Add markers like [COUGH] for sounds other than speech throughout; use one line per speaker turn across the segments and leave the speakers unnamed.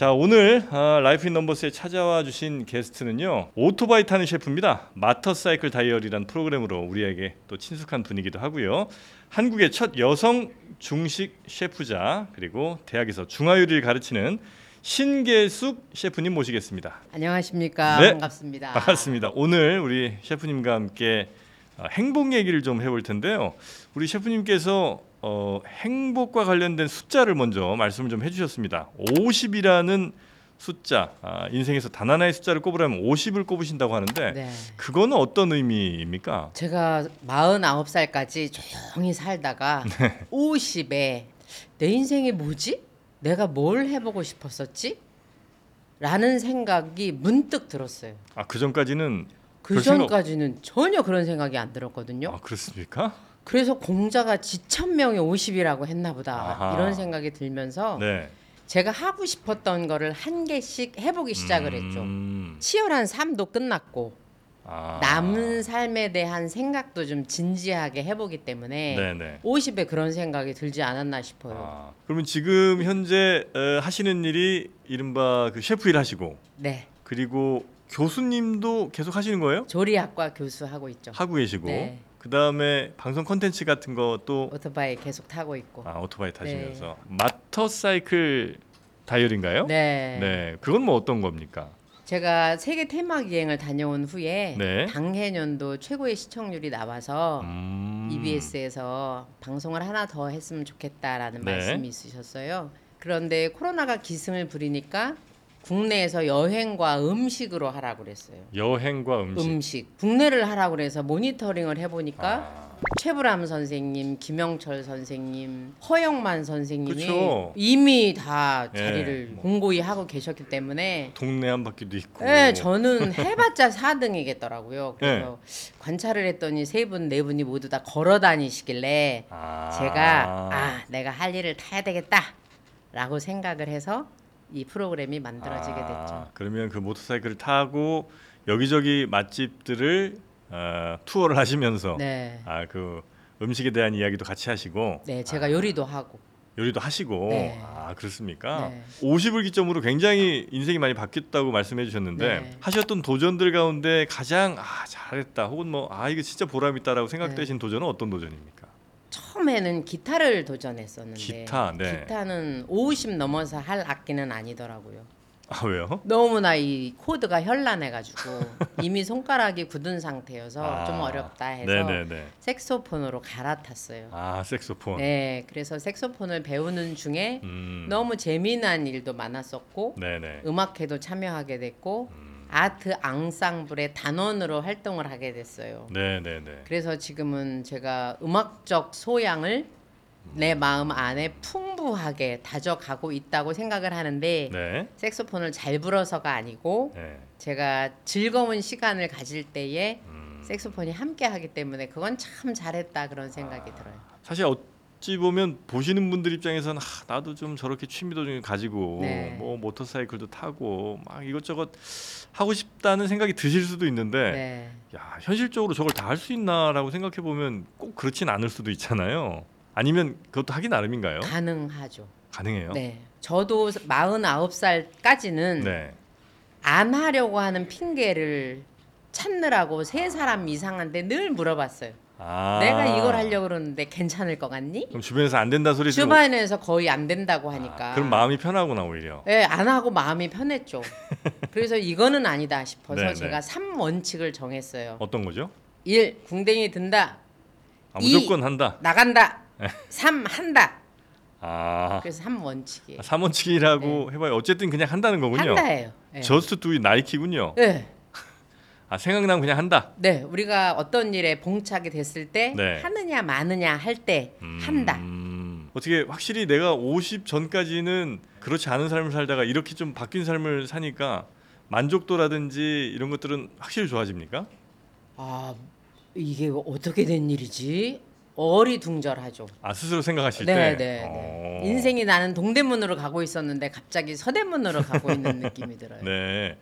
자 오늘 아, Life in Numbers에 찾아와 주신 게스트는요 오토바이 타는 셰프입니다. 맛터사이클 다이어리란 프로그램으로 우리에게 또 친숙한 분이기도 하고요. 한국의 첫 여성 중식 셰프자 그리고 대학에서 중화요리를 가르치는 신계숙 셰프님 모시겠습니다.
안녕하십니까
네.
반갑습니다.
반갑습니다. 오늘 우리 셰프님과 함께 어, 행복 얘기를 좀 해볼 텐데요. 우리 셰프님께서 어, 행복과 관련된 숫자를 먼저 말씀을 좀 해주셨습니다. 50이라는 숫자, 아, 인생에서 단 하나의 숫자를 꼽으라면 50을 꼽으신다고 하는데
네.
그거는 어떤 의미입니까?
제가 49살까지 조용히 살다가 [LAUGHS]
네.
50에 내 인생이 뭐지? 내가 뭘 해보고 싶었었지? 라는 생각이 문득 들었어요.
아, 그 전까지는 그별 생각-
전까지는 전혀 그런 생각이 안 들었거든요.
아, 그렇습니까?
그래서 공자가 지천명이 50이라고 했나 보다
아하.
이런 생각이 들면서
네.
제가 하고 싶었던 거를 한 개씩 해보기 시작을 했죠.
음,
치열한 삶도 끝났고
아.
남은 삶에 대한 생각도 좀 진지하게 해보기 때문에
네네.
50에 그런 생각이 들지 않았나 싶어요.
아, 그러면 지금 현재 어, 하시는 일이 이른바 그 셰프 일 하시고
네,
그리고 교수님도 계속 하시는 거예요?
조리학과 교수 하고 있죠.
하고 계시고
네.
그 다음에 방송 컨텐츠 같은 것도
오토바이 계속 타고 있고.
아, 오토바이 타시면서 마터사이클 다이어리인가요?
네.
네, 그건 뭐 어떤 겁니까?
제가 세계 테마 기행을 다녀온 후에
네.
당해년도 최고의 시청률이 나와서
음.
EBS에서 방송을 하나 더 했으면 좋겠다라는
네.
말씀이 있으셨어요. 그런데 코로나가 기승을 부리니까 국내에서 여행과 음식으로 하라고 그랬어요.
여행과 음식.
음식 국내를 하라고 그래서 모니터링을 해보니까
아,
최불암 선생님, 김영철 선생님, 허영만 선생님이
그쵸.
이미 다
예.
자리를 공고히 하고 계셨기 때문에
동네 한 바퀴도 있고.
네, 저는 해봤자 [LAUGHS] 4등이겠더라고요. 그래서
네.
관찰을 했더니 세 분, 네 분이 모두 다 걸어 다니시길래
아.
제가 아, 내가 할 일을 타야 되겠다라고 생각을 해서 이 프로그램이 만들어지게
아,
됐죠.
그러면 그 모터사이클을 타고 여기저기 맛집들을 어, 투어를 하시면서
네.
아 그 음식에 대한 이야기도 같이 하시고
네, 제가
아,
요리도 하고.
요리도 하시고
네.
아 그렇습니까?
네.
50을 기점으로 굉장히 인생이 많이 바뀌었다고 말씀해 주셨는데
네.
하셨던 도전들 가운데 가장 아 잘했다 혹은 뭐 아 이거 진짜 보람 있다라고 생각되신
네.
도전은 어떤 도전입니까?
처음에는 기타를 도전했었는데
기타, 네.
기타는 50 넘어서 할 악기는 아니더라고요.
아 왜요?
너무나 이 코드가 현란해가지고 [LAUGHS] 이미 손가락이 굳은 상태여서
아,
좀 어렵다 해서
네네네.
색소폰으로 갈아탔어요.
아 색소폰.
네, 그래서 색소폰을 배우는 중에
음.
너무 재미난 일도 많았었고
네네.
음악회도 참여하게 됐고
음.
아트 앙상블의 단원으로 활동을 하게 됐어요.
네 네 네.
그래서 지금은 제가 음악적 소양을 내 마음 안에 풍부하게 다져가고 있다고 생각을 하는데
네.
색소폰을 잘 불어서가 아니고
네.
제가 즐거운 시간을 가질 때에
음.
색소폰이 함께 하기 때문에 그건 참 잘했다 그런 생각이 들어요.
사실 어 찌 보면 보시는 분들 입장에서는 아, 나도 좀 저렇게 취미도 좀 가지고
네.
뭐 모터사이클도 타고 막 이것저것 하고 싶다는 생각이 드실 수도 있는데
네.
야 현실적으로 저걸 다 할 수 있나라고 생각해 보면 꼭 그렇진 않을 수도 있잖아요. 아니면 그것도 하기 나름인가요?
가능하죠.
가능해요.
네. 저도 49살까지는
네.
안 하려고 하는 핑계를 찾느라고 세 사람 이상한테 늘 물어봤어요.
아.
내가 이걸 하려고 그러는데 괜찮을 것 같니?
그럼 주변에서 안 된다 소리
주변에서 거의 안 된다고 하니까.
아, 그럼 마음이 편하구나 오히려.
예, 안 하고 마음이 편했죠. [LAUGHS] 그래서 이거는 아니다 싶어서
네,
제가 삼 원칙을 정했어요.
어떤 거죠?
일 궁뎅이 든다.
아,
이.
무조건 한다.
나간다.
네.
삼 한다.
아.
그래서 삼 원칙이에요.
삼원칙이라고 해봐요. 어쨌든 그냥 한다는 거군요.
네. 한다예요. 예.
저스트 두이 나이키군요.
네.
아 생각나면 그냥 한다.
네, 우리가 어떤 일에 봉착이 됐을 때
네.
하느냐 마느냐 할때
음,
한다.
어떻게 확실히 내가 50 전까지는 그렇지 않은 삶을 살다가 이렇게 좀 바뀐 삶을 사니까 만족도라든지 이런 것들은 확실히 좋아집니까?
아, 이게 어떻게 된 일이지? 어리둥절하죠.
아 스스로 생각하실
네,
때.
네,
어.
네. 인생이 나는 동대문으로 가고 있었는데 갑자기 서대문으로 가고 있는 [LAUGHS] 느낌이 들어요.
네.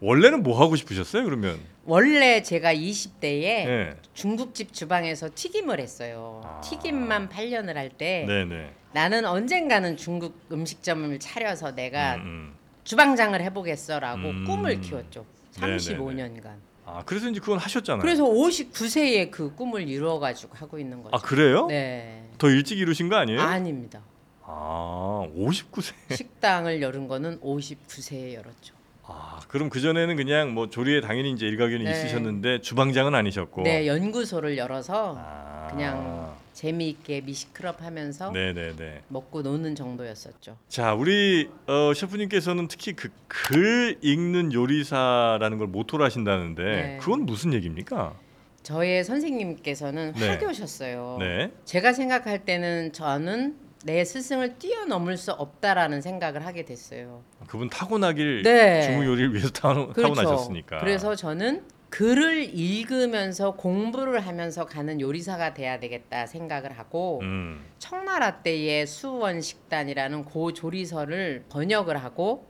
원래는 뭐 하고 싶으셨어요? 그러면
원래 제가 20대에
네.
중국집 주방에서 튀김을 했어요.
아.
튀김만 8년을 할 때
네, 네.
나는 언젠가는 중국 음식점을 차려서 내가
음, 음.
주방장을 해보겠어라고
음.
꿈을 키웠죠.
네네네.
35년간.
아, 그래서 이제 그건 하셨잖아요.
그래서 59세에 그 꿈을 이루어가지고 하고 있는 거죠.
아, 그래요?
네.
더 일찍 이루신 거 아니에요?
아닙니다.
아, 59세.
식당을 열은 거는 59세에 열었죠.
아, 그럼 그 전에는 그냥 뭐 조리에 당연히 이제 일가견이
네.
있으셨는데 주방장은 아니셨고.
네, 연구소를 열어서
아.
그냥 재미있게 미식클럽 하면서
네, 네, 네.
먹고 노는 정도였었죠.
자, 우리 어, 셰프님께서는 특히 그 글 읽는 요리사라는 걸 모토로 하신다는데
네.
그건 무슨 얘기입니까?
저의 선생님께서는
네.
화교셨어요.
네.
제가 생각할 때는 저는 내 스승을 뛰어넘을 수 없다라는 생각을 하게 됐어요.
그분 타고나길
네.
중국 요리를 위해서 타고,
그렇죠.
타고나셨으니까.
그래서 저는 글을 읽으면서 공부를 하면서 가는 요리사가 돼야 되겠다 생각을 하고
음.
청나라 때의 수원 식단이라는 고 조리서를 번역을 하고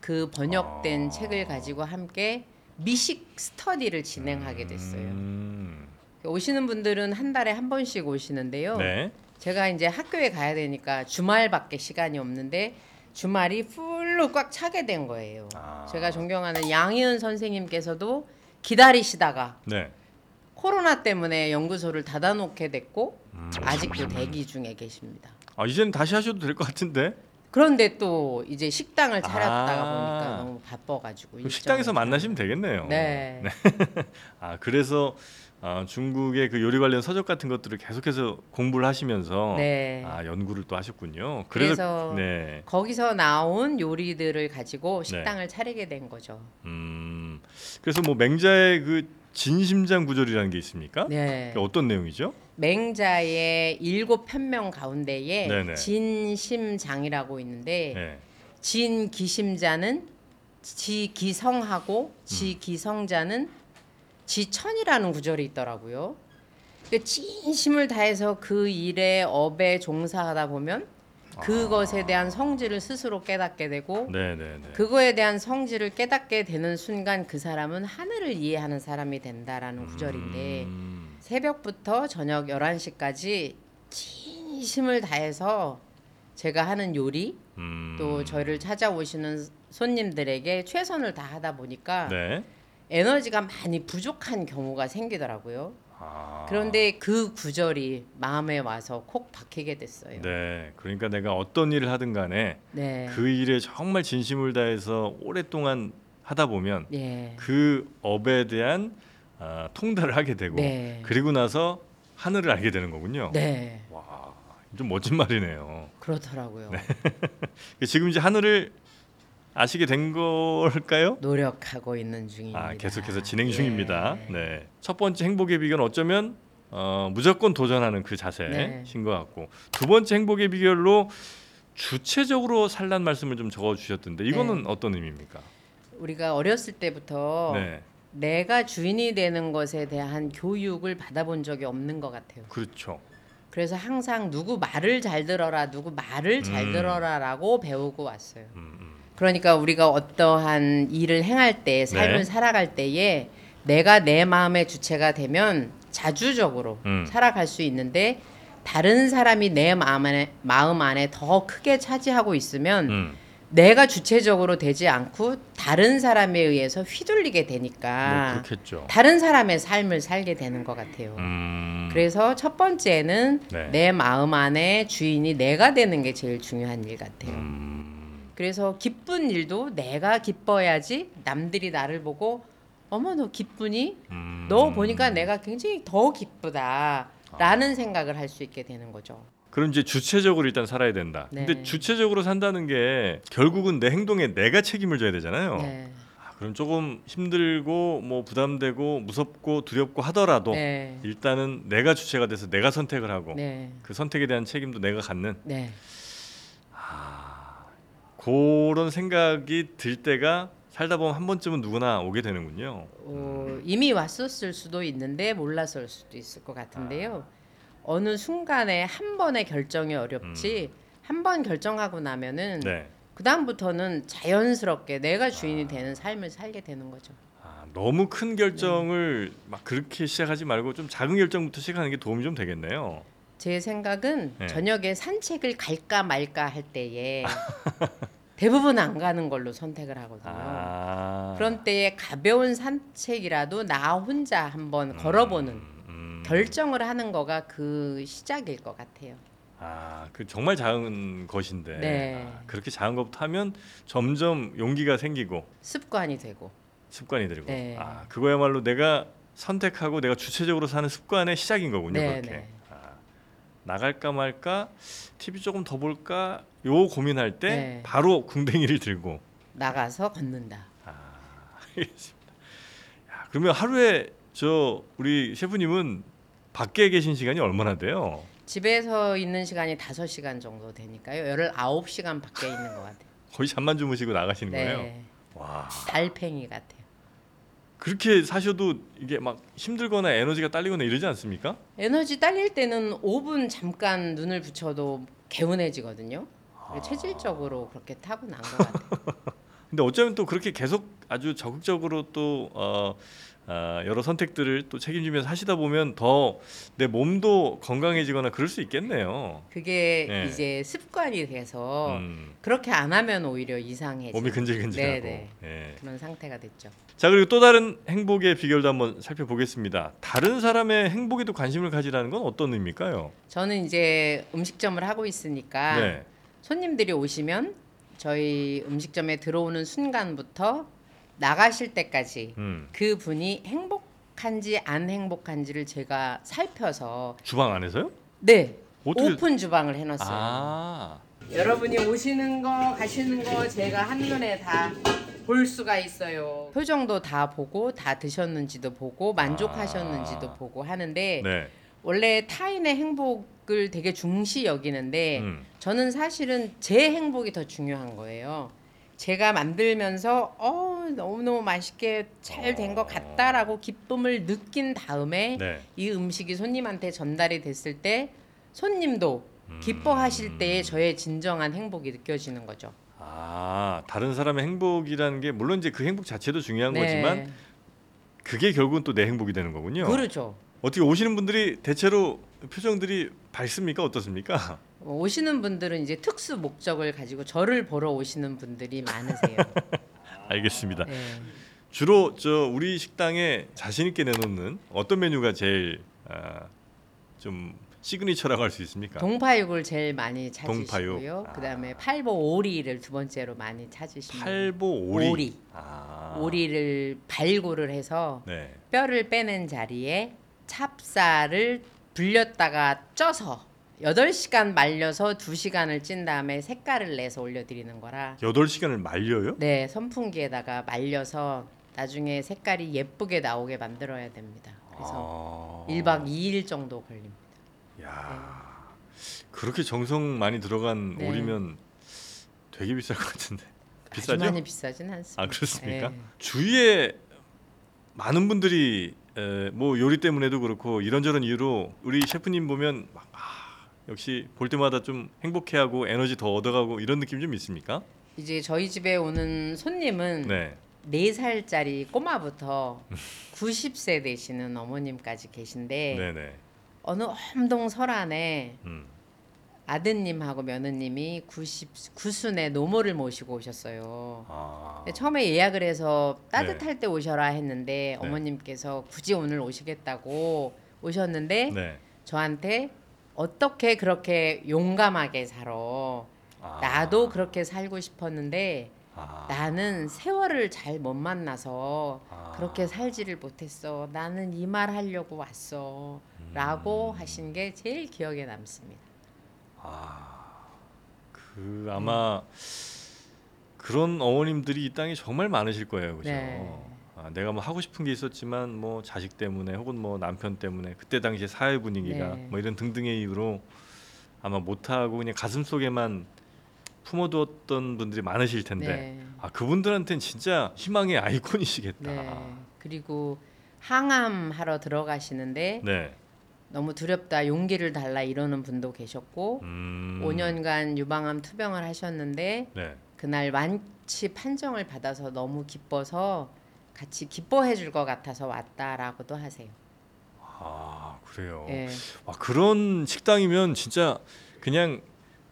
그 번역된
아.
책을 가지고 함께 미식 스터디를 진행하게 됐어요.
음.
오시는 분들은 한 달에 한 번씩 오시는데요.
네.
제가 이제 학교에 가야 되니까 주말밖에 시간이 없는데 주말이 풀로 꽉 차게 된 거예요.
아.
제가 존경하는 양희은 선생님께서도 기다리시다가
네.
코로나 때문에 연구소를 닫아놓게 됐고
음.
아직도 대기 중에 계십니다.
아, 이제는 다시 하셔도 될 것 같은데.
그런데 또 이제 식당을 차렸다가
아.
보니까 너무 바빠가지고
식당에서 만나시면 되겠네요.
네. [LAUGHS]
아, 그래서 아, 중국의 그 요리 관련 서적 같은 것들을 계속해서 공부를 하시면서
네.
아, 연구를 또 하셨군요.
그래서
네.
거기서 나온 요리들을 가지고
네.
식당을 차리게 된 거죠.
음. 그래서 뭐 맹자의 그 진심장 구절이라는 게 있습니까?
네.
그게 어떤 내용이죠?
맹자의 일곱 편명 가운데에
네네.
진심장이라고 있는데
네.
진기심자는 지기성하고 지기성자는 지천이라는 구절이 있더라고요. 그 진심을 다해서 그 일에 업에 종사하다 보면 그것에 대한 성질을 스스로 깨닫게 되고
네, 네, 네.
그거에 대한 성질을 깨닫게 되는 순간 그 사람은 하늘을 이해하는 사람이 된다라는 구절인데
음.
새벽부터 저녁 11시까지 진심을 다해서 제가 하는 요리
음.
또 저희를 찾아오시는 손님들에게 최선을 다하다 보니까
네.
에너지가 많이 부족한 경우가 생기더라고요.
아.
그런데 그 구절이 마음에 와서 콕 박히게 됐어요.
네. 그러니까 내가 어떤 일을 하든 간에
네.
그 일에 정말 진심을 다해서 오랫동안 하다 보면
예.
그 업에 대한 아, 통달을 하게 되고
네.
그리고 나서 하늘을 알게 되는 거군요.
네.
와, 좀 멋진 말이네요.
그렇더라고요. [LAUGHS]
지금 이제 하늘을 아시게 된 걸까요?
노력하고 있는 중입니다.
아, 계속해서 진행 중입니다.
예.
네. 첫 번째 행복의 비결은 어쩌면 어, 무조건 도전하는 그 자세신
네.
것 같고 두 번째 행복의 비결로 주체적으로 살란 말씀을 좀 적어 주셨던데 이거는
네.
어떤 의미입니까?
우리가 어렸을 때부터
네.
내가 주인이 되는 것에 대한 교육을 받아본 적이 없는 것 같아요.
그렇죠.
그래서 항상 누구 말을 잘 들어라, 누구 말을 잘
음.
들어라라고 배우고 왔어요.
음, 음.
그러니까 우리가 어떠한 일을 행할 때, 삶을
네.
살아갈 때에 내가 내 마음의 주체가 되면 자주적으로
음.
살아갈 수 있는데 다른 사람이 내 마음 안에, 마음 안에 더 크게 차지하고 있으면
음.
내가 주체적으로 되지 않고 다른 사람에 의해서 휘둘리게 되니까
뭐.
다른 사람의 삶을 살게 되는 것 같아요.
음.
그래서 첫 번째는
네.
내 마음 안에 주인이 내가 되는 게 제일 중요한 일 같아요.
음.
그래서 기쁜 일도 내가 기뻐야지 남들이 나를 보고 어머 너 기쁘니?
음.
너 보니까 내가 굉장히 더 기쁘다라는 생각을 할 수 있게 되는 거죠.
그럼 이제 주체적으로 일단 살아야 된다.
네.
근데 주체적으로 산다는 게 결국은 내 행동에 내가 책임을 져야 되잖아요.
네.
아, 그럼 조금 힘들고 뭐 부담되고 무섭고 두렵고 하더라도
네.
일단은 내가 주체가 돼서 내가 선택을 하고
네.
그 선택에 대한 책임도 내가 갖는
네.
아, 그런 생각이 들 때가 살다 보면 한 번쯤은 누구나 오게 되는군요.
어, 이미 왔었을 수도 있는데 몰랐을 수도 있을 것 같은데요. 어느 순간에 한 번의 결정이 어렵지 한 번 결정하고 나면은
네.
그 다음부터는 자연스럽게 내가 주인이 되는 삶을 살게 되는 거죠.
아, 너무 큰 결정을 막 그렇게 시작하지 말고 좀 작은 결정부터 시작하는 게 도움이 좀 되겠네요.
제 생각은
네.
저녁에 산책을 갈까 말까 할 때에 [LAUGHS] 대부분 안 가는 걸로 선택을 하거든요.
아.
그런 때에 가벼운 산책이라도 나 혼자 한번 걸어보는
음.
결정을 하는 거가 그 시작일 것 같아요.
아, 그 정말 작은 것인데
네.
아, 그렇게 작은 것부터 하면 점점 용기가 생기고
습관이 되고
습관이 들고
네.
아, 그거야말로 내가 선택하고 내가 주체적으로 사는 습관의 시작인 거군요.
네,
그렇게
네.
아, 나갈까 말까 TV 조금 더 볼까 요 고민할 때
네.
바로 궁뎅이를 들고
나가서 걷는다.
아, 알겠습니다. 야, 그러면 하루에 저 우리 셰프님은 밖에 계신 시간이 얼마나 돼요?
집에서 있는 시간이 5시간 정도 되니까요. 19시간 밖에 있는 것 같아요.
거의 잠만 주무시고 나가시는 거예요?
네.
와.
달팽이 같아요.
그렇게 사셔도 이게 막 힘들거나 에너지가 딸리거나 이러지 않습니까?
에너지 딸릴 때는 5분 잠깐 눈을 붙여도 개운해지거든요.
아.
체질적으로 그렇게 타고난 것 같아요. [LAUGHS]
근데 어쩌면 또 그렇게 계속 아주 적극적으로 또 어, 어, 여러 선택들을 또 책임지면서 하시다 보면 더 내 몸도 건강해지거나 그럴 수 있겠네요.
그게
네.
이제 습관이 돼서
음,
그렇게 안 하면 오히려 이상해지는
몸이 근질근질하고.
네네.
예.
그런 상태가 됐죠.
자 그리고 또 다른 행복의 비결도 한번 살펴보겠습니다. 다른 사람의 행복에도 관심을 가지라는 건 어떤 의미일까요?
저는 이제 음식점을 하고 있으니까
네.
손님들이 오시면 저희 음식점에 들어오는 순간부터 나가실 때까지
음,
그 분이 행복한지 안 행복한지를 제가 살펴서
주방 안에서요?
네
어떻게?
오픈 주방을 해놨어요.
아,
여러분이 오시는 거 가시는 거 제가 한눈에 다 볼 수가 있어요. 표정도 다 보고 다 드셨는지도 보고 만족하셨는지도
아.
보고 하는데
네.
원래 타인의 행복을 되게 중시 여기는데
음.
저는 사실은 제 행복이 더 중요한 거예요. 제가 만들면서 어 너무너무 맛있게 잘 된 것 같다라고 기쁨을 느낀 다음에
네.
이 음식이 손님한테 전달이 됐을 때 손님도
음.
기뻐하실 때에 저의 진정한 행복이 느껴지는 거죠.
아 다른 사람의 행복이라는 게 물론 이제 그 행복 자체도 중요한
네.
거지만 그게 결국은 또 내 행복이 되는 거군요.
그렇죠.
어떻게 오시는 분들이 대체로 표정들이 밝습니까 어떻습니까?
오시는 분들은 이제 특수 목적을 가지고 저를 보러 오시는 분들이 많으세요. [LAUGHS]
알겠습니다.
네.
주로 저 우리 식당에 자신 있게 내놓는 어떤 메뉴가 제일 아, 좀 시그니처라고 할 수 있습니까?
동파육을 제일 많이
동파육.
찾으시고요.
아.
그다음에 팔보 오리를 두 번째로 많이 찾으시면
팔보 오리.
오리.
아.
오리를 발굴을 해서
네.
뼈를 빼낸 자리에 찹쌀을 불렸다가 쪄서 8시간 말려서 2시간을 찐 다음에 색깔을 내서 올려드리는 거라
8시간을 말려요?
네 선풍기에다가 말려서 나중에 색깔이 예쁘게 나오게 만들어야 됩니다. 그래서
아.
1박 2일 정도 걸립니다.
야. 그렇게 정성 많이 들어간
네.
오리면 되게 비쌀 것 같은데. 비싸죠?
많이 비싸진 않습니다.
아 그렇습니까?
네.
주위에 많은 분들이 에, 뭐 요리 때문에도 그렇고 이런저런 이유로 우리 셰프님 보면 막, 아, 역시 볼 때마다 좀 행복해하고 에너지 더 얻어가고 이런 느낌 좀 있습니까?
이제 저희 집에 오는 손님은
네.
네 살짜리 꼬마부터 [LAUGHS] 90세 되시는 어머님까지 계신데
네네.
어느 엄동 설안에
음.
아드님하고 며느님이 90 구순의 노모를 모시고 오셨어요.
아.
근데 처음에 예약을 해서 따뜻할 때 오셔라 했는데
네.
어머님께서 굳이 오늘 오시겠다고 오셨는데
네.
저한테 어떻게 그렇게 용감하게 살아?
아.
나도 그렇게 살고 싶었는데
아.
나는 세월을 잘 못 만나서
아.
그렇게 살지를 못했어. 나는 이 말 하려고 왔어. 라고
음.
하신 게 제일 기억에 남습니다.
아. 그 아마 그런 어머님들이 이 땅에 정말 많으실 거예요, 그죠?
네.
아, 내가 뭐 하고 싶은 게 있었지만 뭐 자식 때문에 혹은 뭐 남편 때문에 그때 당시에 사회 분위기가
네.
뭐 이런 등등의 이유로 아마 못하고 그냥 가슴 속에만 품어두었던 분들이 많으실 텐데
네.
아 그분들한테는 진짜 희망의 아이콘이시겠다.
네. 그리고 항암 하러 들어가시는데
네.
너무 두렵다 용기를 달라 이러는 분도 계셨고
음.
5년간 유방암 투병을 하셨는데
네.
그날 완치 판정을 받아서 너무 기뻐서 같이 기뻐해 줄 것 같아서 왔다라고도 하세요.
아 그래요.
예.
와, 그런 식당이면 진짜 그냥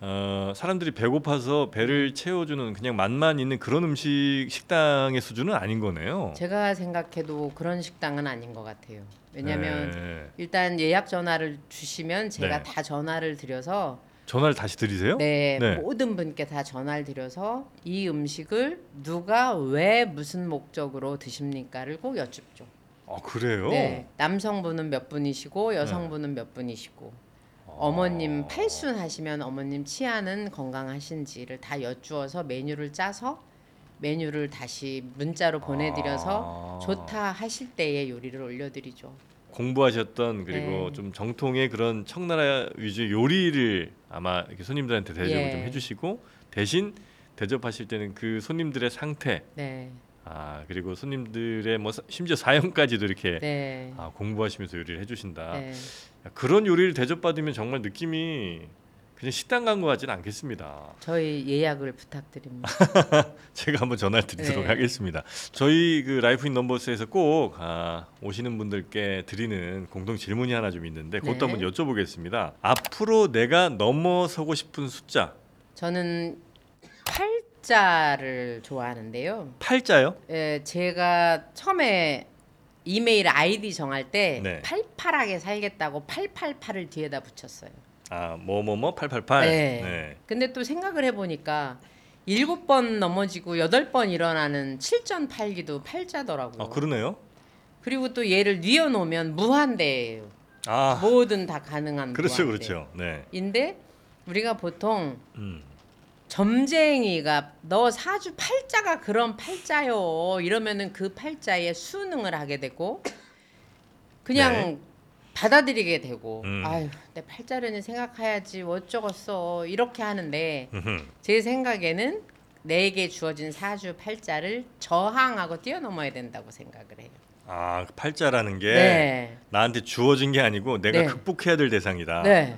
어, 사람들이 배고파서 배를 채워주는 그냥 맛만 있는 그런 음식 식당의 수준은 아닌 거네요.
제가 생각해도 그런 식당은 아닌 것 같아요. 왜냐하면
네.
일단 예약 전화를 주시면 제가
네.
다 전화를 드려서
전화를 다시 드리세요?
네,
네.
모든 분께 다 전화를 드려서 이 음식을 누가 왜 무슨 목적으로 드십니까를 꼭 여쭙죠.
아 그래요?
네, 남성분은 몇 분이시고 여성분은 몇 분이시고 어머님 팔순 하시면 어머님 치아는 건강하신지를 다 여쭈어서 메뉴를 짜서 메뉴를 다시 문자로 보내드려서
아.
좋다 하실 때에 요리를 올려드리죠.
공부하셨던 그리고
네.
좀 정통의 그런 청나라 위주의 요리를 아마 이렇게 손님들한테 대접을
예.
좀 해주시고 대신 대접하실 때는 그 손님들의 상태
네,
아 그리고 손님들의 뭐 사- 심지어 사연까지도 이렇게
네,
아, 공부하시면서 요리를 해주신다.
네.
야, 그런 요리를 대접받으면 정말 느낌이 그냥 식당 간것 같지는 않겠습니다.
저희 예약을 부탁드립니다. [LAUGHS]
제가 한번 전화를 드리도록
네.
하겠습니다. 저희 그 Life in Numbers에서 꼭 아, 오시는 분들께 드리는 공동 질문이 하나 좀 있는데 그것도
네.
한번 여쭤보겠습니다. 앞으로 내가 넘어서고 싶은 숫자
저는 팔자를 좋아하는데요.
팔자요?
예, 제가 처음에 이메일 아이디 정할 때
네.
팔팔하게 살겠다고 888을 뒤에다 붙였어요.
아 뭐뭐뭐 888.
네. 근데 또 생각을 해보니까 일곱 번 넘어지고 여덟 번 일어나는 칠전팔기도 팔자더라고요.
아 그러네요.
그리고 또 얘를 뉘어 놓으면 무한대예요.
아
뭐든 다 가능한
그렇죠
무한대.
그렇죠. 네.
인데 우리가 보통
음.
점쟁이가 너 사주 팔자가 그런 팔자요 이러면은 그 팔자에 수능을 하게 되고 그냥
네.
받아들이게 되고
음.
아유 내 팔자려니 생각해야지 어쩌겠어 이렇게 하는데
음흠.
제 생각에는 내게 주어진 사주 팔자를 저항하고 뛰어넘어야 된다고 생각을 해요.
아 팔자라는 게
네.
나한테 주어진 게 아니고 내가
네.
극복해야 될 대상이다.
네.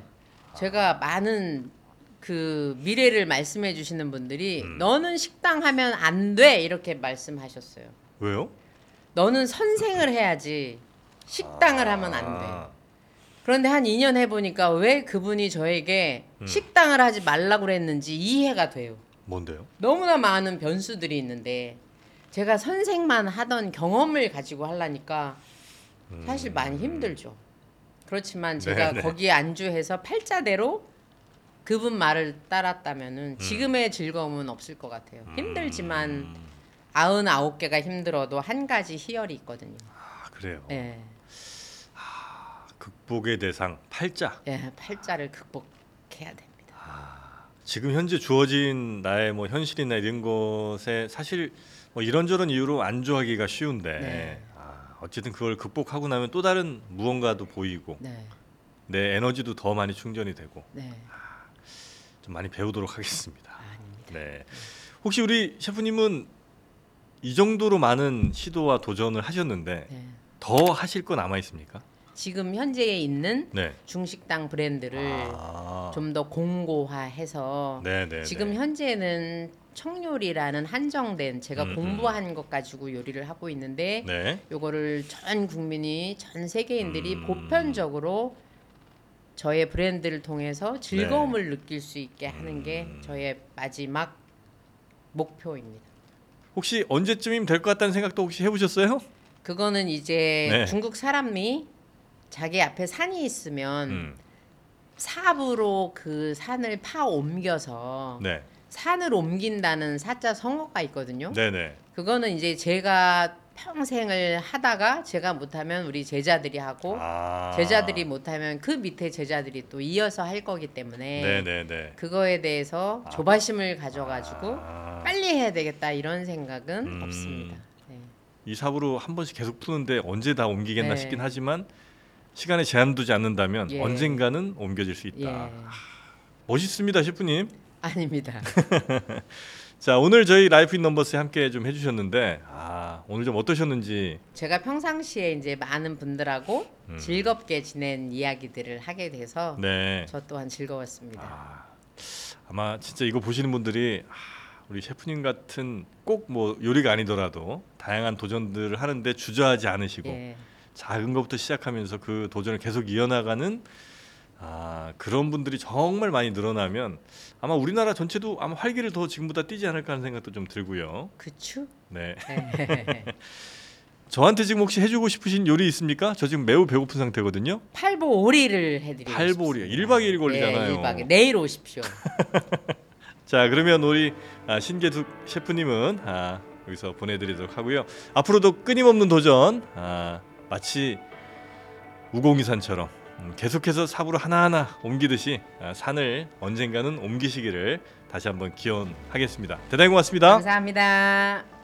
제가 많은 그 미래를 말씀해 주시는 분들이
음.
너는 식당 하면 안 돼 이렇게 말씀하셨어요.
왜요?
너는 선생을 해야지 식당을 하면 안 돼.
아,
그런데 한 2년 해보니까 왜 그분이 저에게
음.
식당을 하지 말라고 그랬는지 이해가 돼요.
뭔데요?
너무나 많은 변수들이 있는데 제가 선생만 하던 경험을 가지고 하려니까 사실 많이 힘들죠. 그렇지만 제가
음. 네네.
거기에 안주해서 팔자대로 그분 말을 따랐다면은 지금의 즐거움은 없을 것 같아요. 힘들지만
음,
아흔 아홉 개가 힘들어도 한 가지 희열이 있거든요.
아 그래요.
예,
극복의 대상 팔자.
예, 팔자를 극복해야 됩니다.
지금 현재 주어진 나의 뭐 현실이나 이런 것에 사실 뭐 이런저런 이유로 안주하기가 쉬운데
네.
아, 어쨌든 그걸 극복하고 나면 또 다른 무언가도 보이고
네,
내 에너지도 더 많이 충전이 되고
네,
좀 많이 배우도록 하겠습니다.
아닙니다.
네. 혹시 우리 셰프님은 이 정도로 많은 시도와 도전을 하셨는데
네.
더 하실 거 남아 있습니까?
지금 현재에 있는
네.
중식당 브랜드를
아.
좀 더 공고화해서
네, 네.
지금
네.
현재는 청요리라는 한정된 제가
음, 음.
공부한 것 가지고 요리를 하고 있는데
네.
요거를 전 국민이 전 세계인들이
음.
보편적으로 저의 브랜드를 통해서 즐거움을 느낄 수 있게 하는 게
네. 음.
저의 마지막 목표입니다.
혹시 언제쯤이면 될 것 같다는 생각도 혹시 해보셨어요?
그거는 이제
네.
중국 사람이 자기 앞에 산이 있으면
음.
삽으로 그 산을 파 옮겨서
네.
산을 옮긴다는 사자 성어가 있거든요.
네, 네.
그거는 이제 제가 평생을 하다가 제가 못하면 우리 제자들이 하고
아.
제자들이 못하면 그 밑에 제자들이 또 이어서 할 거기 때문에
네, 네, 네.
그거에 대해서
아.
조바심을 가져가지고
아.
빨리 해야 되겠다 이런 생각은
음.
없습니다. 네.
이 삽으로 한 번씩 계속 푸는데 언제 다 옮기겠나
네.
싶긴 하지만 시간에 제한 두지 않는다면
예.
언젠가는 옮겨질 수 있다.
예.
멋있습니다, 셰프님. [LAUGHS]
아닙니다. [LAUGHS]
자, 오늘 저희 Life in Numbers에 함께 좀 해주셨는데 아, 오늘 좀 어떠셨는지
제가 평상시에 이제 많은 분들하고
음.
즐겁게 지낸 이야기들을 하게 돼서
네.
저 또한 즐거웠습니다.
아, 아마 진짜 이거 보시는 분들이 아, 우리 셰프님 같은 꼭 뭐 요리가 아니더라도 다양한 도전들을 하는데 주저하지 않으시고
예.
작은 것부터 시작하면서 그 도전을 계속 이어나가는 아, 그런 분들이 정말 많이 늘어나면 아마 우리나라 전체도 아마 활기를 더 지금보다 띄지 않을까 하는 생각도 좀 들고요.
그쵸?
네.
예. [LAUGHS]
저한테 지금 혹시 해주고 싶으신 요리 있습니까? 저 지금 매우 배고픈 상태거든요.
팔보 오리를 해드리고
팔보 오리.
싶습니다.
일박 이일 걸리잖아요.
예, 1박 2일. 내일 오십시오. [LAUGHS]
자 그러면 우리 아, 신계숙 셰프님은 아, 여기서 보내드리도록 하고요. 앞으로도 끊임없는 도전 아, 마치 우공이산처럼 음, 계속해서 삽으로 하나하나 옮기듯이 아, 산을 언젠가는 옮기시기를 다시 한번 기원하겠습니다. 대단히 고맙습니다.
감사합니다.